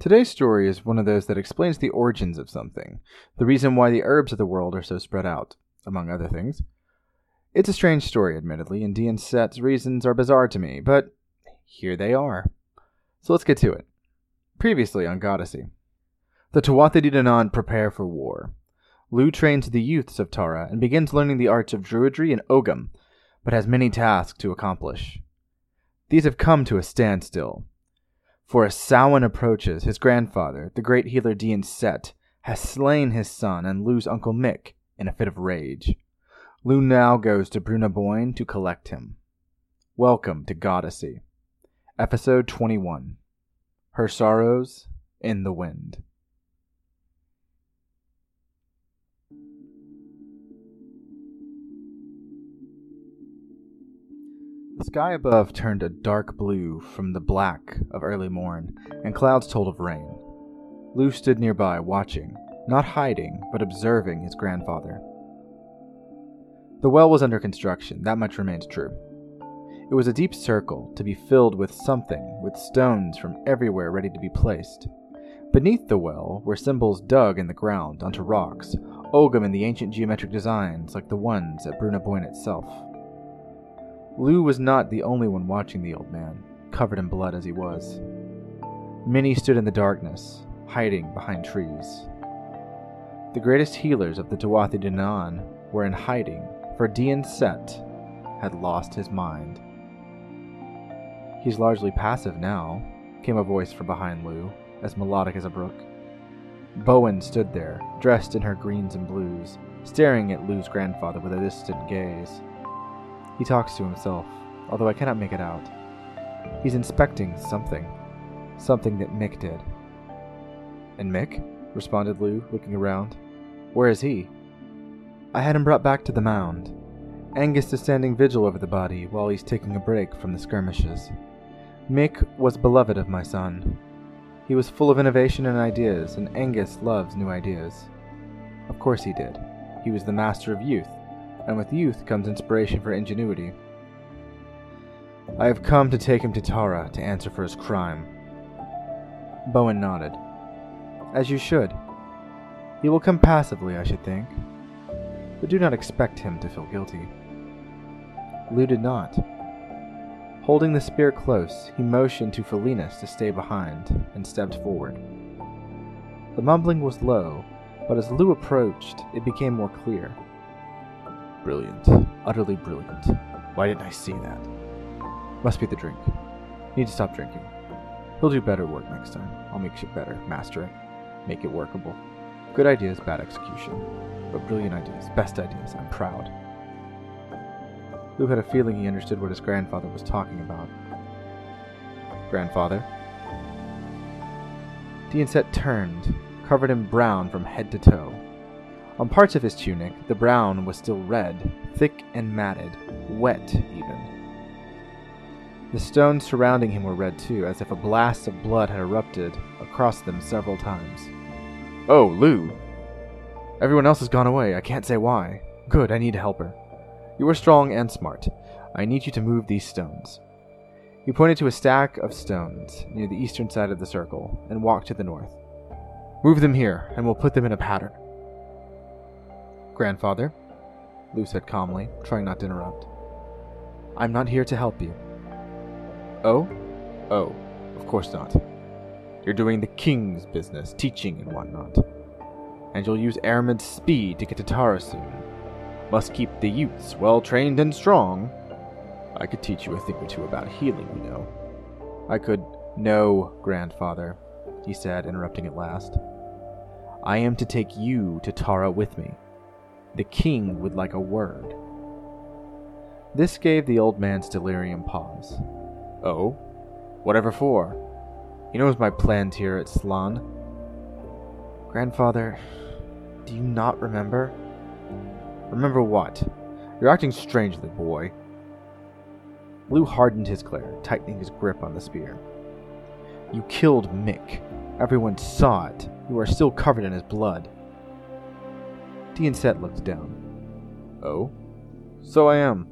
Today's story is one of those that explains the origins of something, the reason why the herbs of the world are so spread out, among other things. It's a strange story, admittedly, and Dian Cecht's reasons are bizarre to me, but here they are. So let's get to it. Previously on Goddessy. The Tuatha De Danann prepare for war. Lugh trains the youths of Tara and begins learning the arts of druidry and ogham, but has many tasks to accomplish. These have come to a standstill. For as Samhain approaches, his grandfather, the great healer Dian Cecht, has slain his son and Lugh's uncle Miach in a fit of rage. Lugh now goes to Brú na Bóinne to collect him. Welcome to Goddessy. Episode 21 Her Sorrows in the Wind. The sky above turned a dark blue from the black of early morn, and clouds told of rain. Lugh stood nearby, watching, not hiding, but observing his grandfather. The well was under construction, that much remained true. It was a deep circle, to be filled with something, with stones from everywhere ready to be placed. Beneath the well were symbols dug in the ground onto rocks, ogham in the ancient geometric designs like the ones at Brú na Bóinne itself. Lugh was not the only one watching the old man, covered in blood as he was. Many stood in the darkness, hiding behind trees. The greatest healers of the Tuatha De Danann were in hiding, for Dian Cecht had lost his mind. He's largely passive now, came a voice from behind Lugh, as melodic as a brook. Boann stood there, dressed in her greens and blues, staring at Lugh's grandfather with a distant gaze. He talks to himself, although I cannot make it out. He's inspecting something. Something that Miach did. And Miach? responded Lugh, looking around. Where is he? I had him brought back to the mound. Angus is standing vigil over the body while he's taking a break from the skirmishes. Miach was beloved of my son. He was full of innovation and ideas, and Angus loves new ideas. Of course he did. He was the master of youth, and with youth comes inspiration for ingenuity. I have come to take him to Tara to answer for his crime. Boann nodded. As you should. He will come passively, I should think. But do not expect him to feel guilty. Lugh did not. Holding the spear close, he motioned to Failinis to stay behind and stepped forward. The mumbling was low, but as Lugh approached, it became more clear. Brilliant. Utterly brilliant. Why didn't I see that? Must be the drink. Need to stop drinking. He'll do better work next time. I'll make shit better, master it, make it workable. Good ideas, bad execution. But brilliant ideas, best ideas. I'm proud. Lugh had a feeling he understood what his grandfather was talking about. Grandfather? Dian Cecht turned, covered in brown from head to toe. On parts of his tunic, the brown was still red, thick and matted, wet even. The stones surrounding him were red too, as if a blast of blood had erupted across them several times. Oh, Lugh! Everyone else has gone away. I can't say why. Good, I need a helper. You are strong and smart. I need you to move these stones. He pointed to a stack of stones near the eastern side of the circle and walked to the north. Move them here, and we'll put them in a pattern. Grandfather, Lugh said calmly, trying not to interrupt. I'm not here to help you. Oh? Oh, of course not. You're doing the king's business, teaching and whatnot. And you'll use Airmed's speed to get to Tara soon. Must keep the youths well trained and strong. I could teach you a thing or two about healing, you know. I could. No, grandfather, he said, interrupting at last. I am to take you to Tara with me. The king would like a word. This gave the old man's delirium pause. Oh? Whatever for? He knows my plans here at Slan. Grandfather, do you not remember? Remember what? You're acting strangely, boy. Lugh hardened his glare, tightening his grip on the spear. You killed Miach. Everyone saw it. You are still covered in his blood. Cecht looked down. Oh? So I am.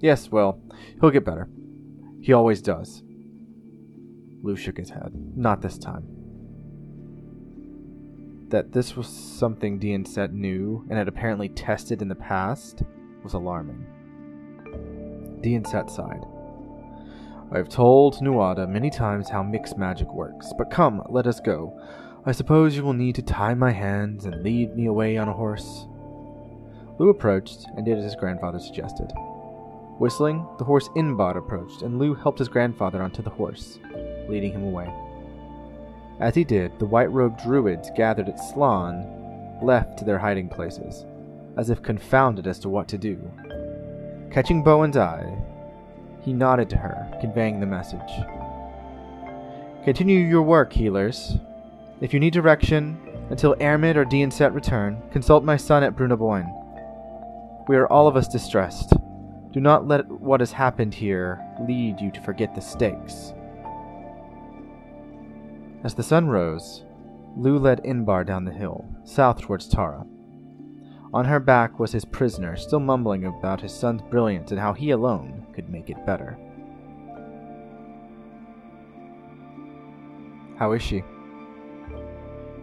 Yes, well, he'll get better. He always does. Lugh shook his head. Not this time. That this was something Dian Cecht knew and had apparently tested in the past was alarming. Dian Cecht sighed. I've told Nuada many times how mixed magic works, but come, let us go. I suppose you will need to tie my hands and lead me away on a horse. Lugh approached and did as his grandfather suggested. Whistling, the horse Enbarr approached, and Lugh helped his grandfather onto the horse, leading him away. As he did, the white robed druids gathered at Slan left to their hiding places, as if confounded as to what to do. Catching Boann's eye, he nodded to her, conveying the message. Continue your work, healers. If you need direction, until Airmed or Dian Cecht return, consult my son at Brú na Bóinne. We are all of us distressed. Do not let what has happened here lead you to forget the stakes. As the sun rose, Lugh led Enbarr down the hill, south towards Tara. On her back was his prisoner, still mumbling about his son's brilliance and how he alone could make it better. How is she?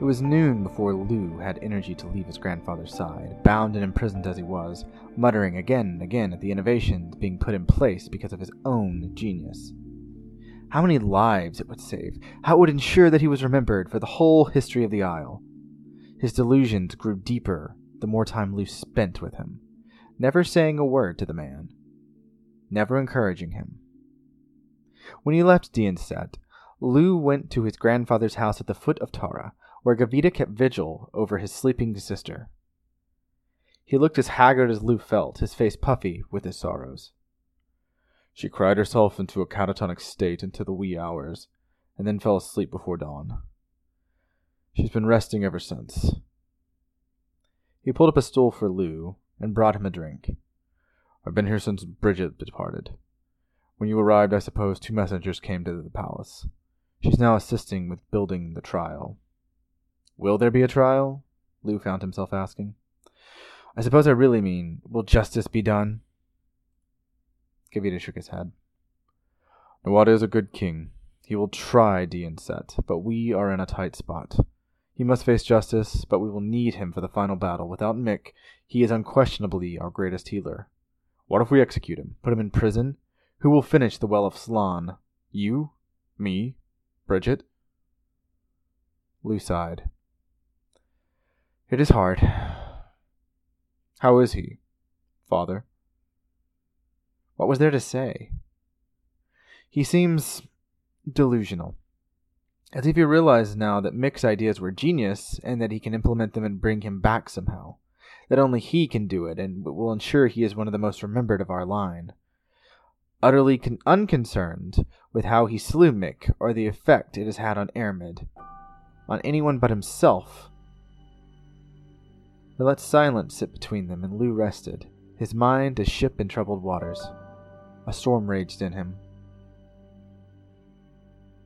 It was noon before Lugh had energy to leave his grandfather's side, bound and imprisoned as he was, muttering again and again at the innovations being put in place because of his own genius. How many lives it would save! How it would ensure that he was remembered for the whole history of the Isle! His delusions grew deeper the more time Lugh spent with him, never saying a word to the man, never encouraging him. When he left Dianset, Lugh went to his grandfather's house at the foot of Tara, where Gavita kept vigil over his sleeping sister. He looked as haggard as Lugh felt, his face puffy with his sorrows. She cried herself into a catatonic state into the wee hours, and then fell asleep before dawn. She's been resting ever since. He pulled up a stool for Lugh and brought him a drink. I've been here since Bridget departed. When you arrived, I suppose two messengers came to the palace. She's now assisting with building the trial. Will there be a trial? Lugh found himself asking. I suppose I really mean, will justice be done? Kavita shook his head. Nuada is a good king. He will try Dian Cecht, but we are in a tight spot. He must face justice, but we will need him for the final battle. Without Miach, he is unquestionably our greatest healer. What if we execute him? Put him in prison? Who will finish the Well of Slan? You? Me? Bridget? Lugh sighed. It is hard. How is he, father? What was there to say? He seems delusional. As if he realized now that Miach's ideas were genius and that he can implement them and bring him back somehow. That only he can do it and will ensure he is one of the most remembered of our line. Utterly con- unconcerned with how he slew Miach or the effect it has had on Airmed, on anyone but himself, they let silence sit between them, and Lugh rested, his mind a ship in troubled waters. A storm raged in him.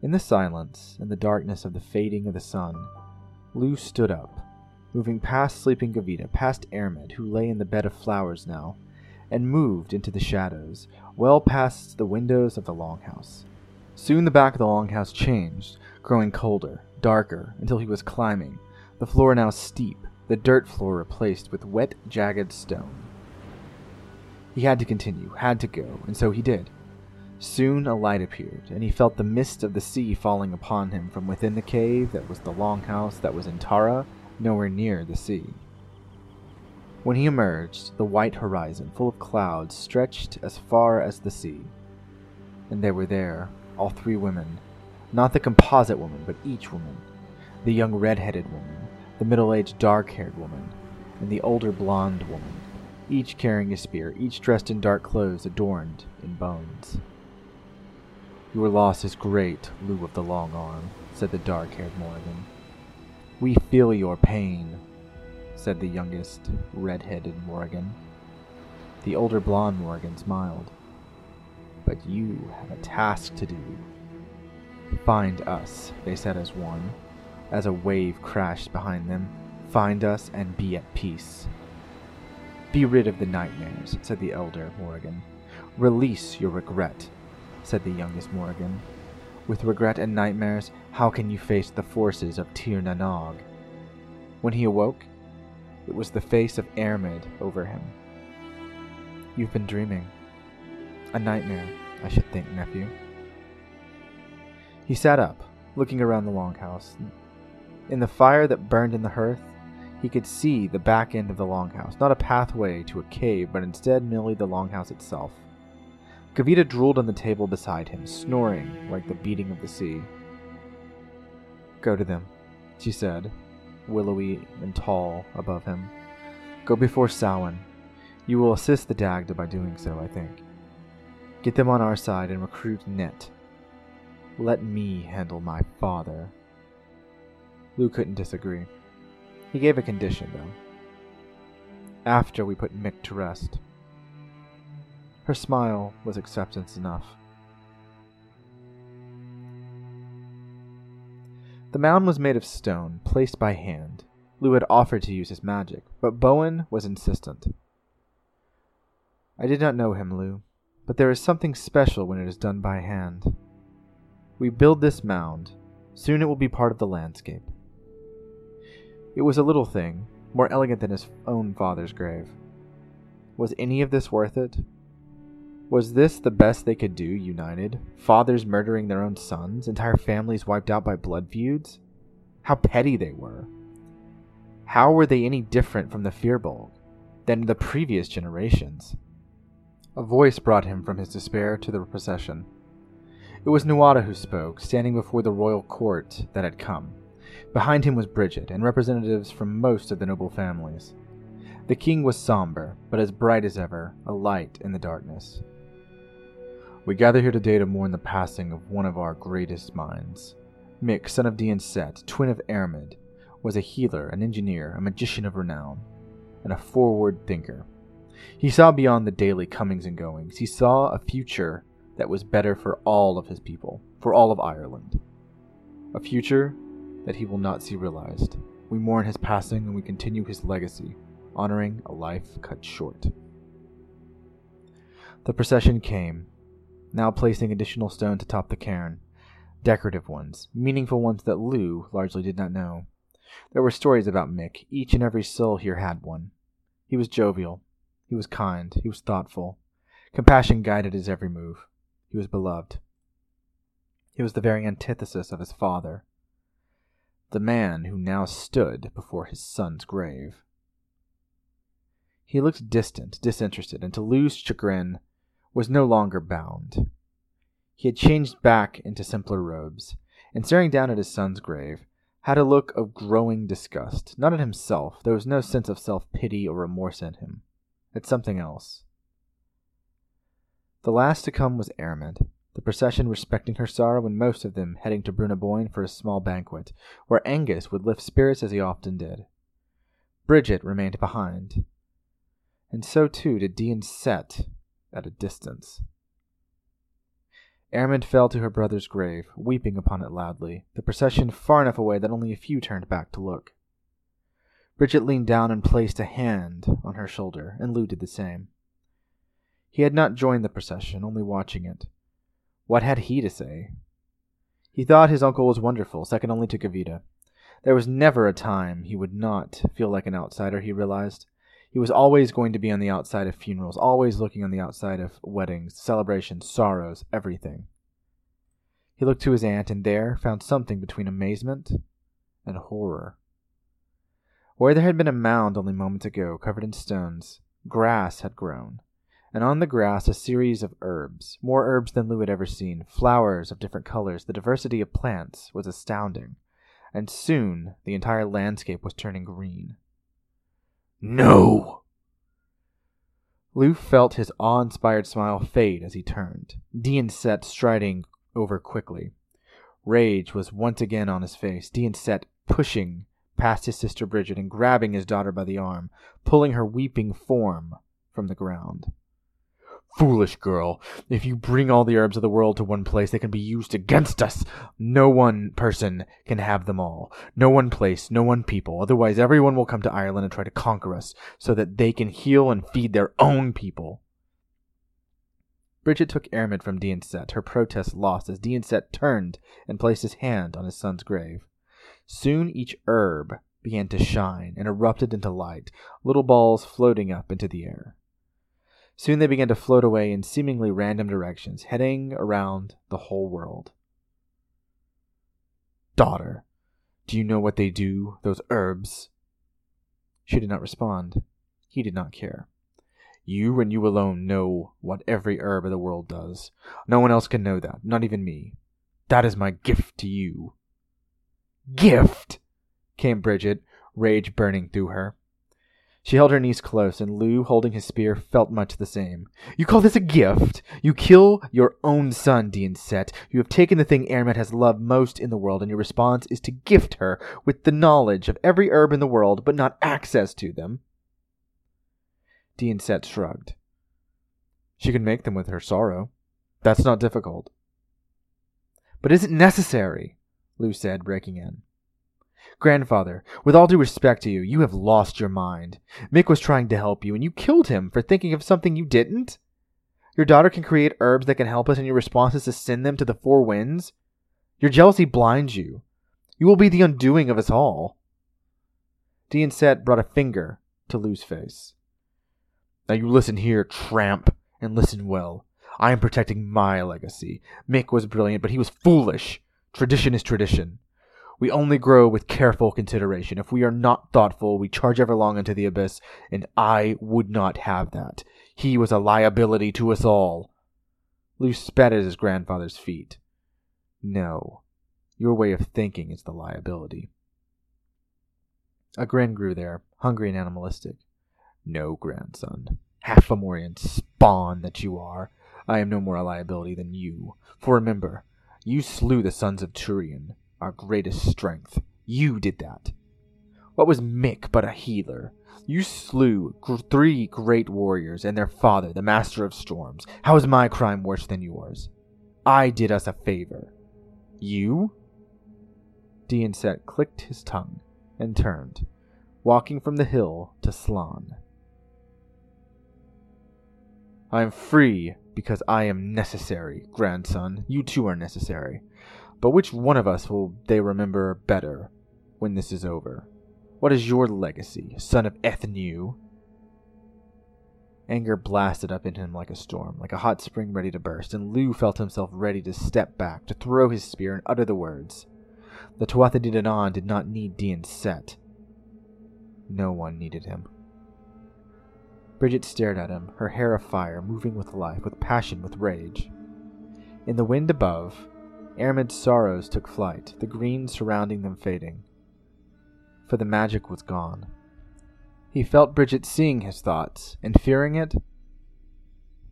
In the silence and the darkness of the fading of the sun, Lugh stood up, moving past sleeping Gavita, past Airmed, who lay in the bed of flowers now, and moved into the shadows, well past the windows of the longhouse. Soon the back of the longhouse changed, growing colder, darker, until he was climbing, the floor now steep, the dirt floor replaced with wet, jagged stone. He had to continue, had to go, and so he did. Soon a light appeared, and he felt the mist of the sea falling upon him from within the cave that was the longhouse that was in Tara, nowhere near the sea. When he emerged, the white horizon, full of clouds, stretched as far as the sea. And they were there, all three women. Not the composite woman, but each woman. The young red headed woman, the middle aged dark haired woman, and the older blonde woman, each carrying a spear, each dressed in dark clothes adorned in bones. Your loss is great, Lugh of the Long Arm, said the dark haired Morrigan. We feel your pain, said the youngest, red headed Morrigan. The older blonde Morrigan smiled. But you have a task to do. Find us, they said as one as a wave crashed behind them. Find us and be at peace. Be rid of the nightmares, said the elder Morrigan. Release your regret, said the youngest Morrigan. With regret and nightmares, how can you face the forces of Tir na Nog? When he awoke, it was the face of Airmed over him. You've been dreaming. A nightmare, I should think, nephew. He sat up, looking around the longhouse. In the fire that burned in the hearth, he could see the back end of the longhouse, not a pathway to a cave, but instead merely the longhouse itself. Kavita drooled on the table beside him, snoring like the beating of the sea. Go to them, she said, willowy and tall above him. Go before Samhain. You will assist the Dagda by doing so, I think. Get them on our side and recruit Net. Let me handle my father. Lugh couldn't disagree. He gave a condition, though. After we put Miach to rest. Her smile was acceptance enough. The mound was made of stone, placed by hand. Lugh had offered to use his magic, but Boann was insistent. I did not know him, Lugh, but there is something special when it is done by hand. We build this mound. Soon it will be part of the landscape. It was a little thing, more elegant than his own father's grave. Was any of this worth it? Was this the best they could do, united? Fathers murdering their own sons, entire families wiped out by blood feuds? How petty they were. How were they any different from the Firbolg than the previous generations? A voice brought him from his despair to the procession. It was Nuada who spoke, standing before the royal court that had come. Behind him was Bridget, and representatives from most of the noble families. The king was somber, but as bright as ever, a light in the darkness. We gather here today to mourn the passing of one of our greatest minds. Miach, son of Dian Cecht, twin of Airmed, was a healer, an engineer, a magician of renown, and a forward thinker. He saw beyond the daily comings and goings. He saw a future that was better for all of his people, for all of Ireland. A future that he will not see realized. We mourn his passing and we continue his legacy, honoring a life cut short. The procession came, now placing additional stone to top the cairn. Decorative ones, meaningful ones that Lugh largely did not know. There were stories about Miach. Each and every soul here had one. He was jovial. He was kind. He was thoughtful. Compassion guided his every move. He was beloved. He was the very antithesis of his father. The man who now stood before his son's grave. He looked distant, disinterested, and to Lugh's chagrin, was no longer bound. He had changed back into simpler robes, and staring down at his son's grave, had a look of growing disgust, not at himself, there was no sense of self pity or remorse in him, at something else. The last to come was Ermid, the procession respecting her sorrow, and most of them heading to Brú na Bóinne for a small banquet, where Angus would lift spirits as he often did. Bridget remained behind, and so too did Dian Cecht, at a distance. Airmed fell to her brother's grave, weeping upon it loudly, the procession far enough away that only a few turned back to look. Bridget leaned down and placed a hand on her shoulder, and Lugh did the same. He had not joined the procession, only watching it. What had he to say? He thought his uncle was wonderful, second only to Kavita. There was never a time he would not feel like an outsider, he realized. He was always going to be on the outside of funerals, always looking on the outside of weddings, celebrations, sorrows, everything. He looked to his aunt and there found something between amazement and horror. Where there had been a mound only moments ago, covered in stones, grass had grown, and on the grass a series of herbs, more herbs than Lugh had ever seen, flowers of different colors. The diversity of plants was astounding, and soon the entire landscape was turning green. No! Lugh felt his awe inspired smile fade as he turned, Dian Cecht striding over quickly. Rage was once again on his face, Dian Cecht pushing past his sister Bridget and grabbing his daughter by the arm, pulling her weeping form from the ground. Foolish girl, if you bring all the herbs of the world to one place, they can be used against us. No one person can have them all. No one place, no one people. Otherwise, everyone will come to Ireland and try to conquer us so that they can heal and feed their own people. Bridget took Airmed from Cecht, her protest lost as Cecht turned and placed his hand on his son's grave. Soon each herb began to shine and erupted into light, little balls floating up into the air. Soon they began to float away in seemingly random directions, heading around the whole world. Daughter, do you know what they do, those herbs? She did not respond. He did not care. You and you alone know what every herb of the world does. No one else can know that, not even me. That is my gift to you. Gift! came Bridget, rage burning through her. She held her niece close, and Lugh, holding his spear, felt much the same. You call this a gift? You kill your own son, Dian Cecht. You have taken the thing Airmed has loved most in the world, and your response is to gift her with the knowledge of every herb in the world, but not access to them. Dian Cecht shrugged. She can make them with her sorrow. That's not difficult. But is it necessary? Lugh said, breaking in. Grandfather, with all due respect to you, you have lost your mind. Miach was trying to help you, and you killed him for thinking of something you didn't? Your daughter can create herbs that can help us, and your response is to send them to the four winds? Your jealousy blinds you. You will be the undoing of us all. Dian Cecht brought a finger to Lugh's face. Now you listen here, tramp, and listen well. I am protecting my legacy. Miach was brilliant, but he was foolish. Tradition is tradition. We only grow with careful consideration. If we are not thoughtful, we charge everlong into the abyss, and I would not have that. He was a liability to us all. Lugh spat at his grandfather's feet. No, your way of thinking is the liability. A grin grew there, hungry and animalistic. No, grandson. Half Fomorian spawn that you are, I am no more a liability than you. For remember, you slew the sons of Tuireann our greatest strength. You did that. What was Miach but a healer? You slew gr- three great warriors and their father, the Master of Storms. How is my crime worse than yours? I did us a favor. You? Dian Cecht clicked his tongue and turned, walking from the hill to Slan. I am free because I am necessary, grandson. You too are necessary. But which one of us will they remember better when this is over? What is your legacy, son of Ethniu? Anger blasted up in him like a storm, like a hot spring ready to burst, and Lugh felt himself ready to step back, to throw his spear and utter the words. The Tuatha De Danann did not need Dian Cecht. No one needed him. Bridget stared at him, her hair afire, moving with life, with passion, with rage. In the wind above, Airmed's sorrows took flight, the green surrounding them fading. For the magic was gone. He felt Bridget seeing his thoughts, and fearing it,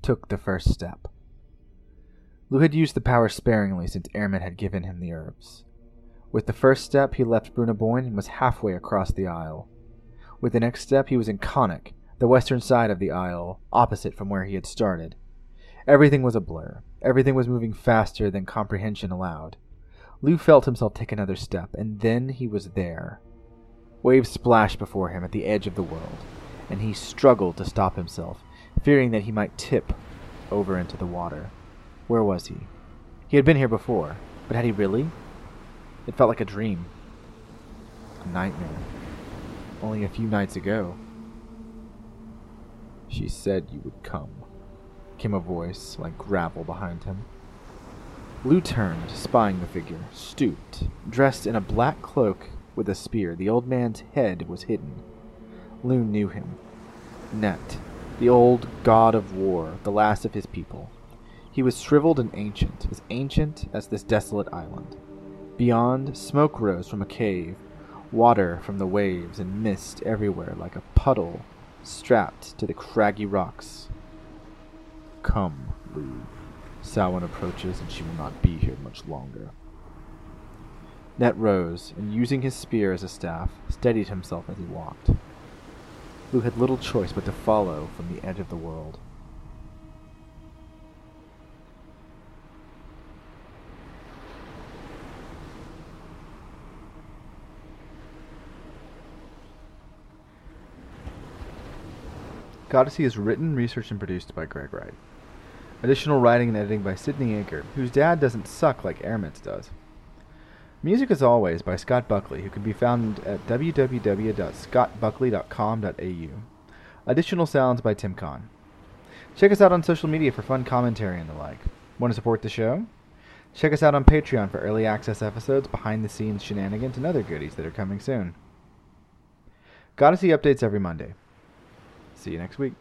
took the first step. Lugh had used the power sparingly since Airmed had given him the herbs. With the first step, he left Brú na Bóinne and was halfway across the isle. With the next step, he was in Connacht, the western side of the isle, opposite from where he had started. Everything was a blur. Everything was moving faster than comprehension allowed. Lugh felt himself take another step, and then he was there. Waves splashed before him at the edge of the world, and he struggled to stop himself, fearing that he might tip over into the water. Where was he? He had been here before, but had he really? It felt like a dream. A nightmare. Only a few nights ago. She said you would come came a voice like gravel behind him. Lugh turned, spying the figure, stooped, dressed in a black cloak with a spear. The old man's head was hidden. Lugh knew him. Net, the old god of war, the last of his people. He was shriveled and ancient, as ancient as this desolate island. Beyond, smoke rose from a cave, water from the waves, and mist everywhere like a puddle strapped to the craggy rocks Come, Lugh. Samhain approaches, and she will not be here much longer. Net rose, and using his spear as a staff, steadied himself as he walked. Lugh had little choice but to follow from the edge of the world. Goddessy is written, researched, and produced by Greg Wright. Additional writing and editing by Sidney Aker, whose dad doesn't suck like Airmed's does. Music, as always, by Scott Buckley, who can be found at www.scottbuckley.com.au. Additional sounds by Tim Kahn. Check us out on social media for fun commentary and the like. Want to support the show? Check us out on Patreon for early access episodes, behind the scenes shenanigans, and other goodies that are coming soon. Gotta see updates every Monday. See you next week.